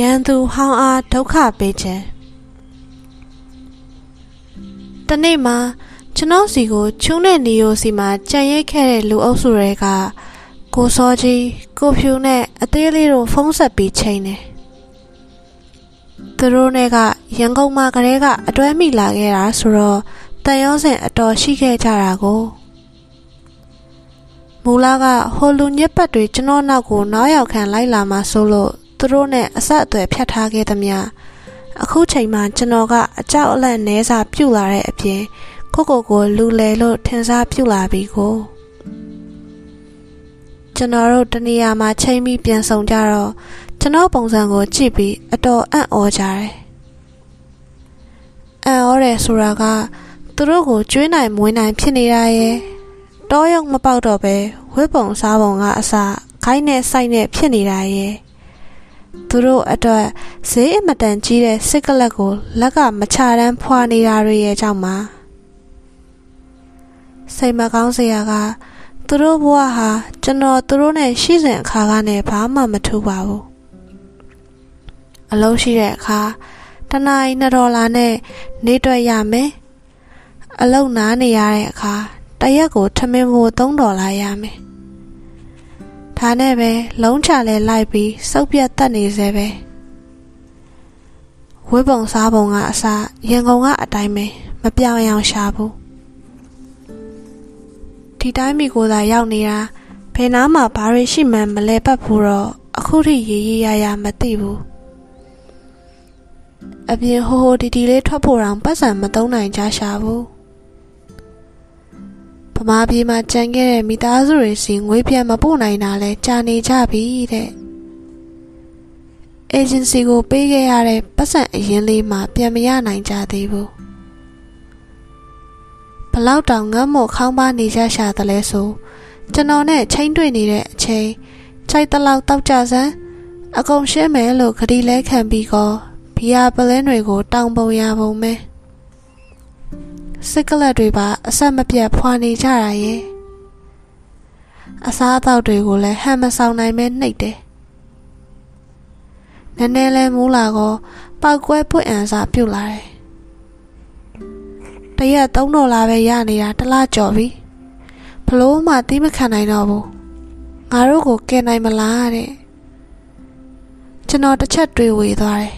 ရန်သူဟောင်းအားဒုက္ခပေးခြင်းတနေ့မှာကျွန်တော်စီကိုချူးတဲ့နီယိုစီမှာကြံရိတ်ခဲ့တဲ့လူအုပ်စုတွေကကိုစောကြီးကိုဖြူနဲ့အသေးလေးတို့ဖုံးဆက်ပြီးချိန်တယ်သူတို့နဲ့ကရန်ကုန်မှာကလေးကအတွဲမိလာခဲ့တာဆိုတော့တန်ရောစင်အတော်ရှိခဲ့ကြတာကိုမူလာကဟိုလူညက်ပတ်တွေကျွန်တော်နောက်ကိုနောက်ရောက်ခံလိုက်လာမှဆိုလို့ သူတို့နဲ့အဆက်အသွယ်ဖြတ်ထားခဲ့သမျှအခုချိန်မှကျွန်တော်ကအကြောက်အလန့်နဲစာပြုတ်လာတဲ့အပြင်ကိုကိုကိုလူလေလို့ထင်စားပြုတ်လာပြီကိုကျွန်တော်တို့တနေရာမှာချိန်ပြီးပြန်ဆောင်ကြတော့ကျွန်တော်ပုံစံကိုကြည့်ပြီးအတော်အံ့ဩကြတယ်အံ့ဩတယ်ဆိုတာကသူတို့ကိုကျွေးနိုင်မွေးနိုင်ဖြစ်နေတာရဲ့တောရုံမပေါက်တော့ပဲဝစ်ပုံစားပုံကအစခိုင်းနဲ့စိုက်နဲ့ဖြစ်နေတာရဲ့ သူတို့အတွက်ဈေးအမတန်ကြီးတဲ့စစ်ကလတ်ကိုလက်ကမချတန်းဖွာနေတာတွေရဲ့ကြောင့်မှာစိတ်မကောင်းစရာကသူတို့ဘဝဟာကျွန်တော်သူတို့နဲ့ရှိစဉ်အခါကနေဘာမှမထူပါဘူးအလုံးရှိတဲ့အခါတနင်္လာဒေါ်လာနဲ့နေတွေ့ရမယ်အလုံနားနေရတဲ့အခါတရက်ကိုထမင်းမိုး3ဒေါ်လာရမယ် ဒါနဲ့ပဲလုံးချလဲလိုက်ပြီးစုပ်ပြတ်တက်နေစေပဲဝိပုံစားပုံကအစရန်ကုန်ကအတိုင်းပဲမပြောင်းအောင်ရှာဘူးဒီတိုင်းမိကိုသာရောက်နေတာဘယ်နားမှာဘာတွေရှိမှန်းမလဲပတ်ဘူးတော့အခုထိရေးရေးရရမသိဘူးအပြင်ဟိုဟိုတီတီလေးထွက်ဖို့တောင်ပတ်စံမသုံးနိုင်ကြရှာဘူးဗ မာပြည်မှာကြံခဲ့တဲ့မိသားစုတွေစီငွေပြန်မပို့နိုင်တာလဲကြာနေကြပြီတဲ့အေဂျင်စီကိုပေးခဲ့ရတဲ့ပတ်စံအရင်လေးမှပြန်မရနိုင်ကြသေးဘူးဘလောက်တောင်ငတ်မို့ခေါင်းပါနေကြရှာတယ်လဲဆိုကျွန်တော်နဲ့ချိန်တွေ့နေတဲ့အချိန်ခြိုက်တလောက်တောက်ကြစမ်းအကုန်ရှင်းမယ်လို့ခရီးလဲခံပြီးကောဘီယာပလင်းတွေကိုတောင်ပုံရပုံမဲ စစ်ကလတ်တွေပါအဆက်မပြတ်ဖွာနေကြတာရဲ့အစားအသောက်တွေကိုလည်းဟန်မဆောင်နိုင်မဲနှိပ်တယ်နည်းနည်းလဲမူးလာကောပောက်ကွဲပွင့်အန်စာပြုတ်လာတယ်တရက်3ဒေါ်လာပဲရနေတာတစ်လကျော်ပြီဘလို့မှတီးမခံနိုင်တော့ဘူးငါတို့ကိုကယ်နိုင်မလားတဲ့ကျွန်တော်တစ်ချက်တွေးဝေသွားတယ်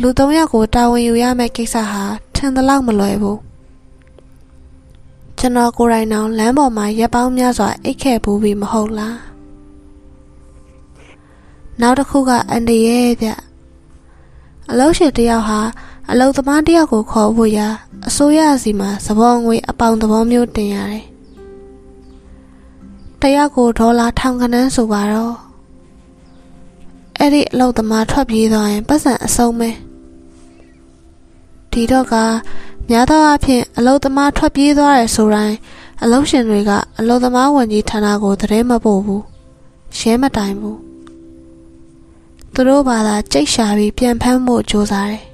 လူ၃ယောက်ကိုတာဝန်ယူရမယ့်ကိစ္စဟာထ င်သလောက်မလွယ်ဘူးကျွန်တော်ကိုယ်တိုင်တောင်လမ်းပေါ်မှာရက်ပေါင်းများစွာအိတ်ခဲ့ပူးပြီးမဟုတ်လားနောက်တစ်ခုကအန်ဒီရဲ့ဗျအလုံးရှိတယောက်ဟာအလုသမားတယောက်ကိုခေါ်ဖို့ရာအစိုးရစီမှာသဘောငွေအပေါင်သဘောမျိုးတင်ရတယ်တယောက်ကိုဒေါ်လာထောင်ခန်းဆိုပါတော့အဲ့ဒီအလုသမားထွက်ပြေးသွားရင်ပတ်စံအဆုံးပဲ ဒီတော့ကများသောအားဖြင့်အလုသမားထွက်ပြေးသွားတယ်ဆိုတိုင်းအလုရှင်တွေကအလုသမားဝန်ကြီးဌာနကိုသတင်းမပို့ဘူးရဲမတိုင်ဘူးသူတို့ဘာသာကြိတ်ရှာပြီးပြန်ဖမ်းဖို့ကြိုးစားတယ်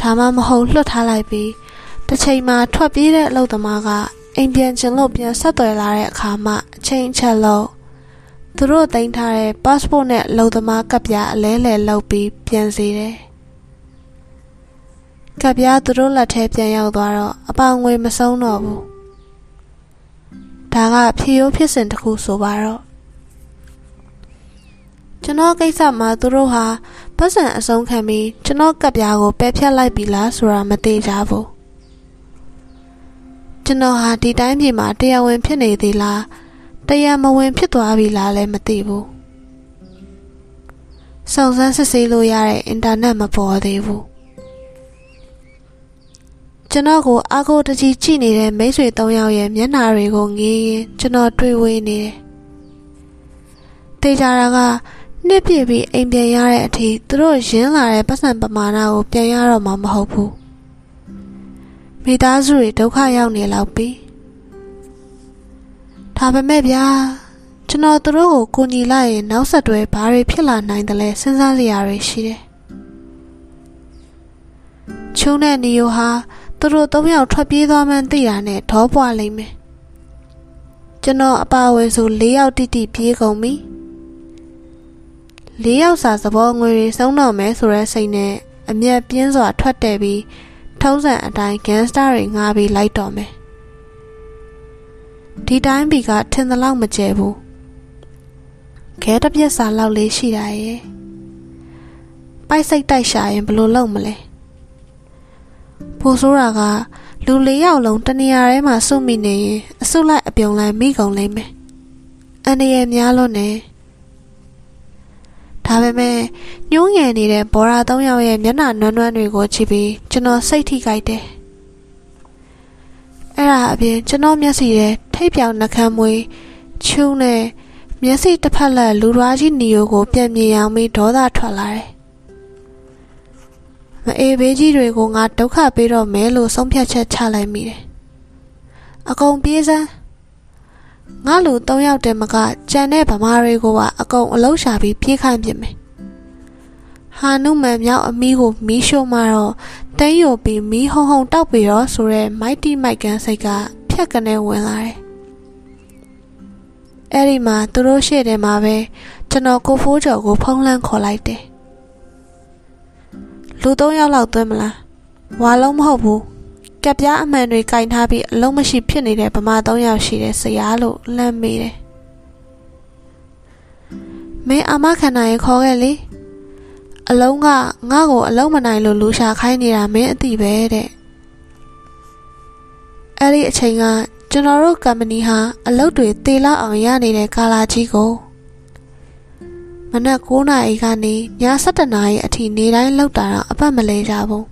ဒါမှမဟုတ်လွတ်ထားလိုက်ပြီးတစ်ချိန်မှာထွက်ပြေးတဲ့အလုပ်သမားကအိမ်ပြန်ချင်လို့ပြန်ဆက်သွယ်လာတဲ့အခါမှအချိန်ချက်လို့သူတို့တင်ထားတဲ့ passport နဲ့အလုပ်သမားကပ်ပြားအလဲလဲလုပ်ပြီးပြန်စီတယ်။ ကပ်ပြားသူတို့လက်ထဲပြန်ရောက်သွားတော့အပေါင်ငွေမဆုံးတော့ဘူး။ဒါကဖြေရိုးဖြစ်စဉ်တစ်ခုဆိုပါတော့ကျွန်တော်ကိစ္စမှာသူတို့ဟာပတ်စံအဆုံးခံပြီးကျွန်တော်ကပ်ပြားကိုပယ်ဖြတ်လိုက်ပြီလားဆိုတာမသိကြဘူးကျွန်တော်ဟာဒီတိုင်းပြည်မှာတရားဝင်ဖြစ်နေသေးလားတရားမဝင်ဖြစ်သွားပြီလားလည်းမသိဘူးစုံစမ်းစစ်ဆေးလို့ရတဲ့အင်တာနက်မပေါ်သေးဘူး ကျွန်တော်ကိုအာကိုတကြီးကြည့်နေတဲ့မိတ်ဆွေ၃ယောက်ရဲ့မျက်နှာတွေကိုငေးရင်ကျွန်တော်တွေ့ဝေးနေတယ်တေချာတာကနှစ်ပြည့်ပြီးအိမ်ပြန်ရတဲ့အထိသူတို့ရင်းလာတဲ့ပတ်စံပမာဏကိုပြန်ရတော့မှာမဟုတ်ဘူးမိသားစုတွေဒုက္ခရောက်နေလောက်ပြီဒါပေမဲ့ဗျာကျွန်တော်သူတို့ကိုကိုညီလိုက်ရင်နောက်ဆက်တွဲဘာတွေဖြစ်လာနိုင်တယ်လဲစဉ်းစားစရာတွေရှိတယ်ချုံတဲ့နီယိုဟာ သူတို့သုံးယောက်ထွက်ပြေးသွားမှန်းသိတာနဲ့ဒေါပွားလိမ့်မယ်ကျွန်တော်အပါအဝင်ဆို၄ယောက်တိတိပြေးကုန်ပြီလေးယောက်စာသဘောငွေတွေစုံတော့မယ်ဆိုတဲ့စိတ်နဲ့အမျက်ပြင်းစွာထွက်တယ်ပြီးထုံးစံအတိုင်းဂန်စတာတွေငားပြီးလိုက်တော့မယ်ဒီတိုင်းဘီကထင်သလောက်မကျဲဘူးခဲတစ်ပြက်စာလောက်လေးရှိတာရဲ့ပိုက်စိတ်တိုက်ရှာရင်ဘယ်လိုလုပ်မလဲ ပိုဆိုးတာကလူလေးယောက်လုံးတနေရာထဲမှာစုမိနေရင်အစုလိုက်အပြုံလိုက်မိကုန်လိမ့်မယ်အန္တရာယ်များလို့နေဒါပေမဲ့ညှိုးငယ်နေတဲ့ဘောရာ၃ယောက်ရဲ့မျက်နှာနွမ်းနွမ်းတွေကိုကြည့်ပြီးကျွန်တော်စိတ်ထိခိုက်တယ်အဲ့ဒါအပြင်ကျွန်တော်မျက်စိထဲထိပ်ပြောင်နှကမ်းမွေးချူးနဲ့မျက်စိတစ်ဖက်လက်လူရွားကြီးနီယိုကိုပြန်မြင်အောင်ပြီးဒေါသထွက်လာတယ် မအေးဘေးကြီးတွေကိုငါဒုက္ခပေးတော့မယ်လို့ဆုံးဖြတ်ချက်ချလိုက်မိတယ်။အကုန်ပြေးစမ်းငါလူ၃ယောက်တည်းမကကြံတဲ့ဗမာတွေကိုပါအကုန်အလုံးရှာပြီးပြေးခိုင်းပြမယ်။ဟာနုမန်မြောက်အမီးကိုမီးရှို့မှတော့တန်းယိုပြီးမီးဟုံဟုံတောက်ပြီးတော့ဆိုရဲမိုက်တီမိုက်ကန်စိတ်ကဖြက်ကနေဝင်လာတယ်။အဲ့ဒီမှာသူတို့ရှေ့ထဲမှာပဲကျွန်တော်ကိုဖိုးကျော်ကိုဖုံးလန်းခေါ်လိုက်တယ်။ လူ၃ယောက်လောက်သွင်းမလားဝါလုံးမဟုတ်ဘူးကက်ပြားအမှန်တွေကင်ထားပြီးအလုံးမရှိဖြစ်နေတဲ့ဗမာ၃ယောက်ရှိတဲ့ဆရာလို့လမ်းမေးတယ်မင်းအမခန္ဓာရင်ခေါ်ခဲ့လေအလုံးကငါ့ကိုအလုံးမနိုင်လို့လူရှာခိုင်းနေတာမင်းအသိပဲတဲ့အဲ့ဒီအချိန်ကကျွန်တော်တို့ကမ္ပဏီဟာအလုပ်တွေတေလောက်အောင်ရနေတဲ့ကာလာကြီးကို မနက်9နာရီကနေည7နာရီအထိနေတိုင်းလောက်တာတော့အပတ်မလဲကြဘူး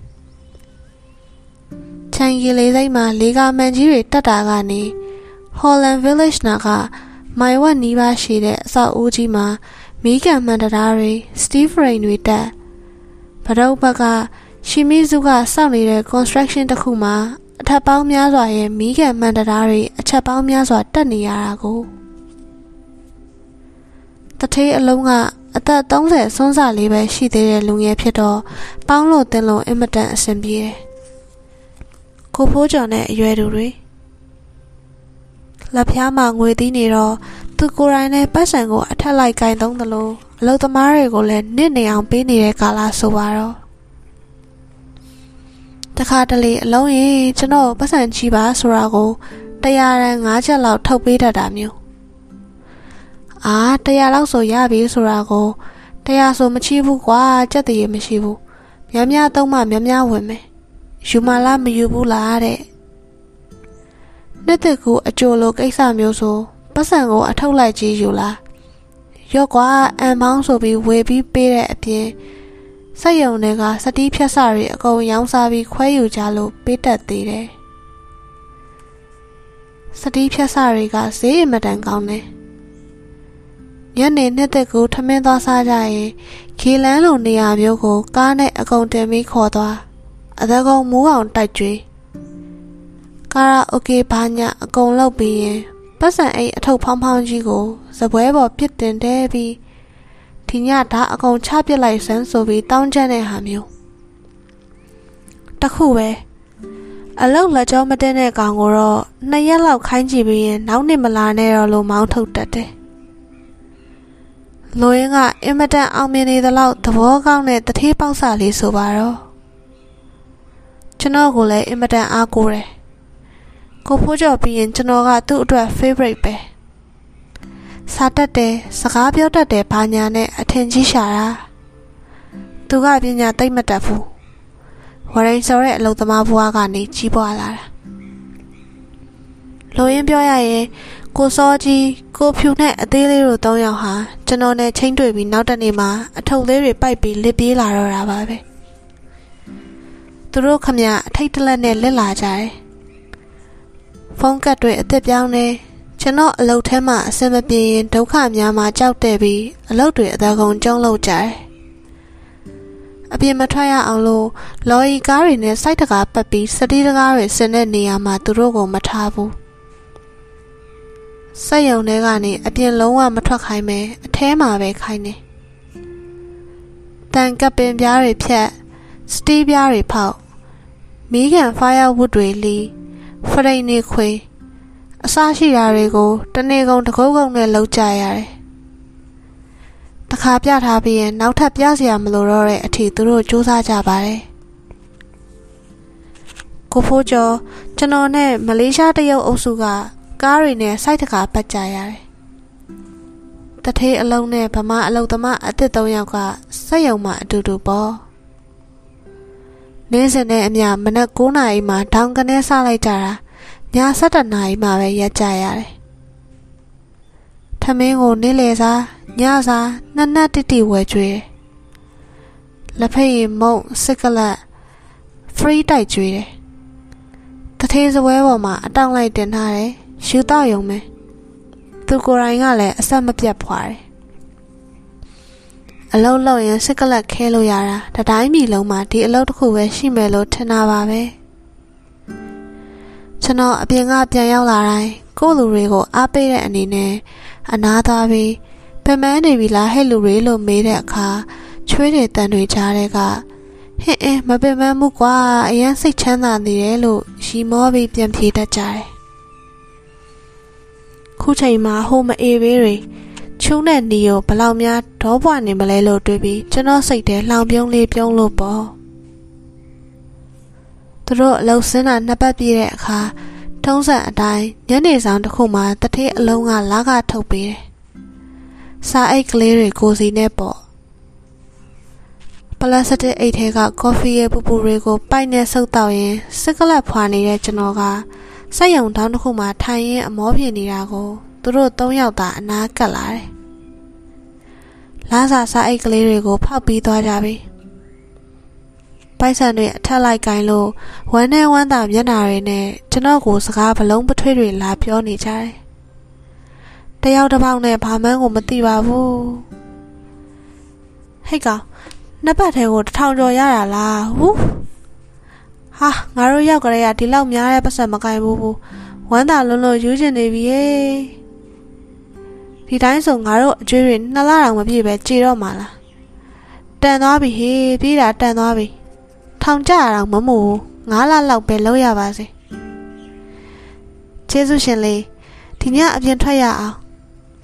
ချန်ရီလေးစိတ်မှာလေကာမန်ကြီးတွေတက်တာကနေ Holland Village နာကမိုင်ဝက်နီးပါးရှိတဲ့အဆောက်အဦကြီးမှာမီးကန်မှန်တရားတွေ Steve Rain တွေတက်ဗရုပ်ဘက်ကရှီမီဇုကစောင့်နေတဲ့ construction တစ်ခုမှာအထက်ပေါင်းများစွာရဲ့မီးကန်မှန်တရားတွေအချက်ပေါင်းများစွာတက်နေရတာကို တထေးအလုံးကအသက်30စွန်းစာလေးပဲရှိသေးတဲ့လူငယ်ဖြစ်တော့ပေါင်းလို့တင်းလို့အင်မတန်အဆင်ပြေတယ်။ကိုဖိုးကျော်နဲ့အရွယ်သူတွေလက်ဖျားမှာငွေသီးနေတော့သူကိုယ်တိုင်နဲ့ပတ်စံကိုအထက်လိုက်ကင်သုံးသလိုအလုသမားတွေကိုလည်းနစ်နေအောင်ပေးနေတဲ့ကာလဆိုပါတော့တခါတလေအလုံးရင်ကျွန်တော်ပတ်စံချီပါဆိုတာကိုတရားရန်၅ချက်လောက်ထုတ်ပေးတတ်တာမျိုး အာတရားလောက်ဆိုရပြီဆိုတာကိုတရားဆိုမချီးဘူးကွာကြက်တည်းမရှိဘူးများများသုံးမှများများဝင်မယ်ယူမလားမယူဘူးလားတဲ့နှစ်သက်ကူအကျိုးလိုကိစ္စမျိုးဆိုပတ်စံကိုအထုတ်လိုက်ကြည့်ယူလားရော့ကွာအန်မောင်းဆိုပြီးဝေပြီးပေးတဲ့အပြင်စက်ယုံတွေကစတီးဖြတ်စတွေအကုန်ရောင်းစားပြီးခွဲယူကြလို့ပေးတတ်သေးတယ်စတီးဖြတ်စတွေကဈေးအမတန်ကောင်းတယ် ညနေနှစ်သက်ကိုထမင်းသွားစားကြရင်ခီလန်းလိုနေရာမျိုးကိုကားနဲ့အကုန်တင်ပြီးခေါ်သွားအသက်ကုန်မူးအောင်တိုက်ကြွေးကာရာအိုကေဘာညာအကုန်လုပ်ပြီးရင်ပတ်စံအိတ်အထုပ်ဖောင်းဖောင်းကြီးကိုဇပွဲပေါ်ပြစ်တင်တဲပြီးဒီညဓာအကုန်ချပစ်လိုက်စမ်းဆိုပြီးတောင်းကျတဲ့ဟာမျိုးတခုပဲအလောက်လက်ကြောမတင်တဲ့ကောင်ကိုတော့နှစ်ရက်လောက်ခိုင်းကြည့်ပြီးရင်နောက်နှစ်မလာနဲ့တော့လို့မောင်းထုတ်တတ်တယ် လိုရင်းကအင်မတန်အောင်မြင်နေသလောက်သဘောကောင်းတဲ့တထေးပေါက်စာလေးဆိုပါတော့ကျွန်တော်ကိုလည်းအင်မတန်အားကိုးတယ်ကိုဖိုးကျော်ပြီးရင်ကျွန်တော်ကသူ့အတွက် favorite ပဲစားတတ်တယ်စကားပြောတတ်တယ်ဘာညာနဲ့အထင်ကြီးရှာတာသူကပညာသိမ့်မတတ်ဘူးဝရင်ဆိုတဲ့အလုပ်သမားဘဝကနေကြီးပွားလာတာလိုရင်းပြောရရင် ကိုစောကြီးကိုဖြူနဲ့အသေးလေးတို့၃ယောက်ဟာကျွန်တော်နဲ့ချင်းတွေ့ပြီးနောက်တနေ့မှာအထုပ်လေးတွေပိုက်ပြီးလစ်ပြေးလာတော့တာပါပဲသူတို့ခမရအထိတ်တလက်နဲ့လစ်လာကြတယ်ဖုန်းကတ်တွေအသက်ပြောင်းနေကျွန်တော်အလုပ်ထဲမှာအဆင်မပြေရင်ဒုက္ခများမှာကြောက်တဲ့ပြီးအလုပ်တွေအသာကုန်ကျုံလို့ကြတယ်အပြင်မထွက်ရအောင်လို့လော်ရီကားတွေနဲ့စိုက်တကားပတ်ပြီးစတီးတကားတွေဆင်တဲ့နေရာမှာသူတို့ကိုမထားဘူး စက်ယုံထဲကနေအပြင်လုံးဝမထွက်ခိုင်းပဲအထဲမှာပဲခိုင်းနေတန်ကပင်ပြားတွေဖြတ်စတီးပြားတွေဖောက်မီးကန်ဖားယာဝတ်တွေလီဖရိတ်နေခွေအစားရှိတာတွေကိုတနေ့ကုန်တကုတ်ကုတ်နဲ့လောက်ကြရတယ်တတခါပြထားပြီးရင်နောက်ထပ်ပြစရာမလိုတော့တဲ့အထိသူတို့စူးစမ်းကြပါတယ်ကိုဖိုးကျော်ကျွန်တော်နဲ့မလေးရှားတရုတ်အုပ်စုက ကားတွေနဲ့စိုက်တကာပတ်ကြရတယ်တထေးအလုံးနဲ့ဗမာအလုံးသမားအစ်စ်၃ယောက်ကစက်ရုံမှာအတူတူပေါ့နေ့စဉ်နဲ့အမျှမနက်9နာရီမှဒေါင်ကနေစလိုက်ကြတာည7နာရီမှပဲရက်ကြရတယ်ထမင်းကိုနေ့လေစားညစားနှစ်နက်တိတိဝယ်ကျွေးလက်ဖက်ရည်မုံစစ်ကလတ် free တိုက်ကျွေးတယ်တထေးစပွဲပေါ်မှာအတောင့်လိုက်တင်ထားတယ် ယူတော့ယုံမယ်သူကိုယ်တိုင်ကလည်းအဆက်မပြတ်ဖွာတယ်အလုံးလုံးရင်စစ်ကလတ်ခဲလို့ရတာတတိုင်းမီလုံးမှာဒီအလုပ်တစ်ခုပဲရှိမယ်လို့ထင်တာပါပဲကျွန်တော်အပြင်ကပြန်ရောက်လာတိုင်းကိုယ့်လူတွေကိုအားပေးတဲ့အနေနဲ့အနာသားပြီးပမန်းနေပြီလားဟဲ့လူတွေလို့မေးတဲ့အခါချွေးတွေတန်တွေကြားတဲ့ကဟင်းအင်းမပင်ပန်းမှုကွာအရင်စိတ်ချမ်းသာနေတယ်လို့ရီမောပြီးပြန်ပြေးတတ်ကြတယ် ခုချိန်မှာဟိုမအေးဘေးတွေချုံးတဲ့နီကိုဘလောက်များဒေါပွားနေမလဲလို့တွေးပြီးကျွန်တော်စိတ်ထဲလောင်ပြုံးလေးပြုံးလို့ပေါ့သူတို့အလုံးစင်းတာနှစ်ပတ်ပြည့်တဲ့အခါထုံးစံအတိုင်းညနေဆောင်တစ်ခုမှာတထေးအလုံးကလာကထုတ်ပေးတယ်။စားအိတ်ကလေးတွေကိုစီနဲ့ပေါ့။ပလတ်စတစ်အိတ်ထဲကကော်ဖီရဲ့ပူပူတွေကိုပိုက်နဲ့ဆုပ်တောက်ရင်စကလက်ဖွာနေတဲ့ကျွန်တော်က စက်ရုံတောင်းတစ်ခုမှာထိုင်ရင်းအမောပြေနေတာကိုသူတို့၃ယောက်သာအနားကပ်လာတယ်။လာစာစားအိတ်ကလေးတွေကိုဖောက်ပြီးသွားကြပြီ။ပိုက်ဆံတွေအထက်လိုက်ကင်လို့ဝမ်းနဲ့ဝမ်းသာမျက်နာတွေနဲ့ကျွန်တော်ကိုစကားဘလုံးပထွေးတွေလာပြောနေကြတယ်။တယောက်တစ်ပေါက်နဲ့ဘာမှန်းကိုမသိပါဘူး။ဟိတ်ကောင်နှစ်ပတ်ထဲကိုတထောင်ကျော်ရတာလားဟူး ဟာငါတို့ရောက်ကြရဒီလောက်များတဲ့ပတ်စံမကင်ဘူးဘူးဝမ်းသာလွန်းလို့ယူကျင်နေပြီယေဒီတိုင်းဆိုငါတို့အကျွေးတွေနှစ်လတောင်မပြည့်ပဲကြေတော့မှာလားတန်သွားပြီဟေးပြေးတာတန်သွားပြီထောင်ကြရအောင်မမို့ငါးလလောက်ပဲလောက်ရပါစေကျေးဇူးရှင်လေးဒီညအပြင်ထွက်ရအောင်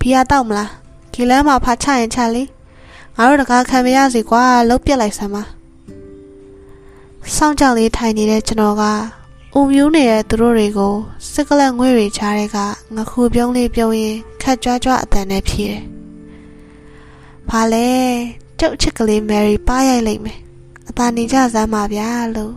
ဘီယာတောက်မလားဒီလမ်းမှာဖာချရင်ချလေငါတို့တကားခံမရစီကွာလှုပ်ပြက်လိုက်စမ်းပါ စောင့်ကြောက်လေးထိုင်နေတဲ့ကျွန်တော်ကအုံမြူးနေတဲ့သူတို့တွေကိုစကလက်ငွေတွေချားတဲ့ကငခုပြုံးလေးပြုံးရင်ခက်ကြွားကြွားအတန်နဲ့ဖြေတယ်။ဘာလဲကျုပ်ချစ်ကလေးမယ်ရီပါရိုက်လိုက်မယ်။အသာနေကြစမ်းပါဗျာလို့